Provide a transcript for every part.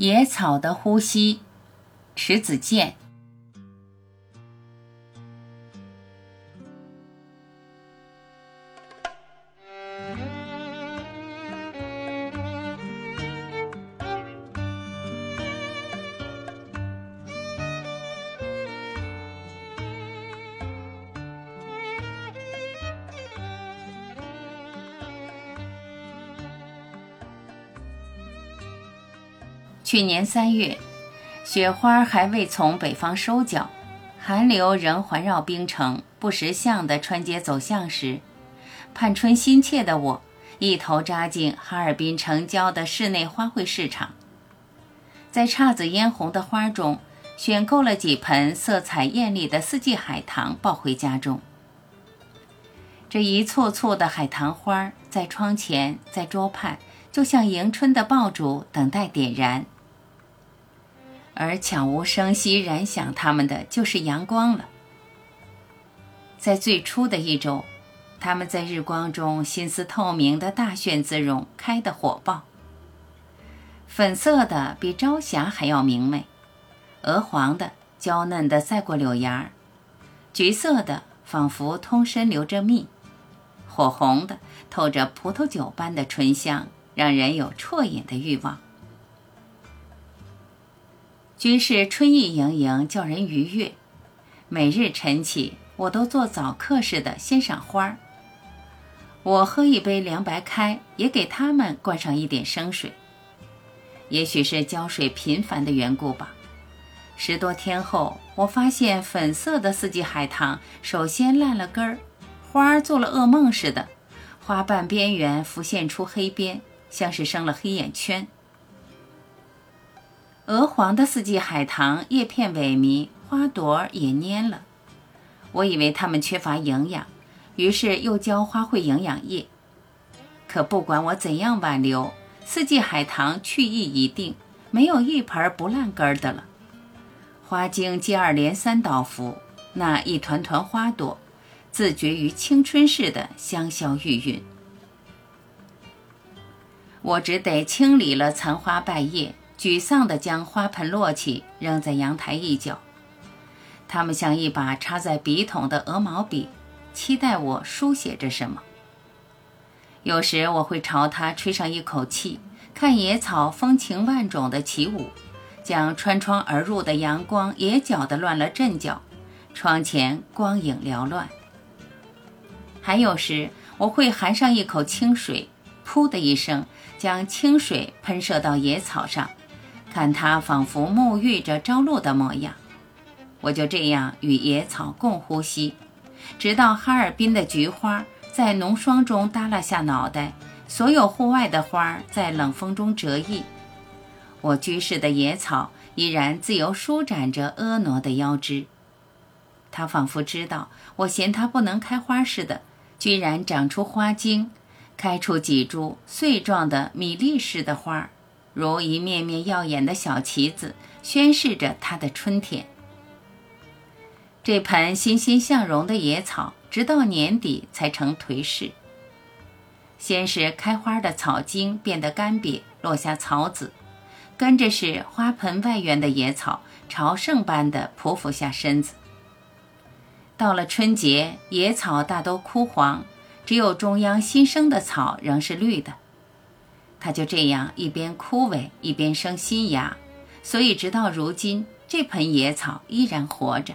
野草的呼吸，迟子建。去年三月，雪花还未从北方收缴，寒流仍环绕冰城，不识相的穿街走巷时，盼春心切的我，一头扎进哈尔滨城郊的室内花卉市场，在姹紫嫣红的花中，选购了几盆色彩艳丽的四季海棠，抱回家中。这一簇簇的海棠花，在窗前，在桌畔，就像迎春的爆竹，等待点燃。而悄无声息燃响它们的，就是阳光了。在最初的一周，它们在日光中心思透明的大炫姿容，开得火爆。粉色的比朝霞还要明媚，鹅黄的娇嫩的赛过柳芽儿，橘色的仿佛通身流着蜜，火红的透着葡萄酒般的醇香，让人有啜饮的欲望。居室春意盈盈，叫人愉悦。每日晨起，我都做早课似的欣赏花儿。我喝一杯凉白开，也给它们灌上一点生水。也许是浇水频繁的缘故吧。十多天后，我发现粉色的四季海棠首先烂了根儿，花儿做了噩梦似的，花瓣边缘浮现出黑边，像是生了黑眼圈。鹅黄的四季海棠叶片萎靡，花朵也蔫了。我以为它们缺乏营养，于是又浇花卉营养液。可不管我怎样挽留，四季海棠去意已定，没有一盆不烂根的了。花茎接二连三倒伏，那一团团花朵，自觉于青春似的香消玉殒。我只得清理了残花败叶。沮丧地将花盆摞起，扔在阳台一角。它们像一把插在笔筒的鹅毛笔，期待我书写着什么。有时我会朝它吹上一口气，看野草风情万种的起舞，将穿窗而入的阳光也搅得乱了阵脚，窗前光影缭乱。还有时我会含上一口清水，噗的一声，将清水喷射到野草上。看它仿佛沐浴着朝露的模样，我就这样与野草共呼吸，直到哈尔滨的菊花在浓霜中耷拉下脑袋，所有户外的花在冷风中折翼，我居室的野草依然自由舒展着婀娜的腰肢。它仿佛知道我嫌它不能开花似的，居然长出花茎，开出几株穗状的米粒似的花儿。如一面面耀眼的小旗子，宣示着它的春天。这盆欣欣向荣的野草，直到年底才成颓势。先是开花的草茎变得干瘪，落下草籽，跟着是花盆外缘的野草，朝圣般的匍匐下身子。到了春节，野草大都枯黄，只有中央新生的草仍是绿的。它就这样一边枯萎一边生新芽，所以直到如今，这盆野草依然活着。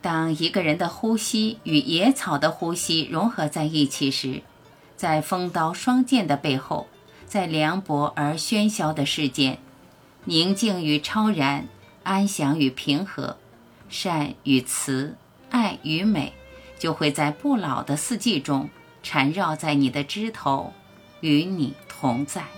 当一个人的呼吸与野草的呼吸融合在一起时，在锋刀双剑的背后，在凉薄而喧嚣的世间，宁静与超然，安详与平和，善与慈，爱与美，就会在不老的四季中缠绕在你的枝头。与你同在。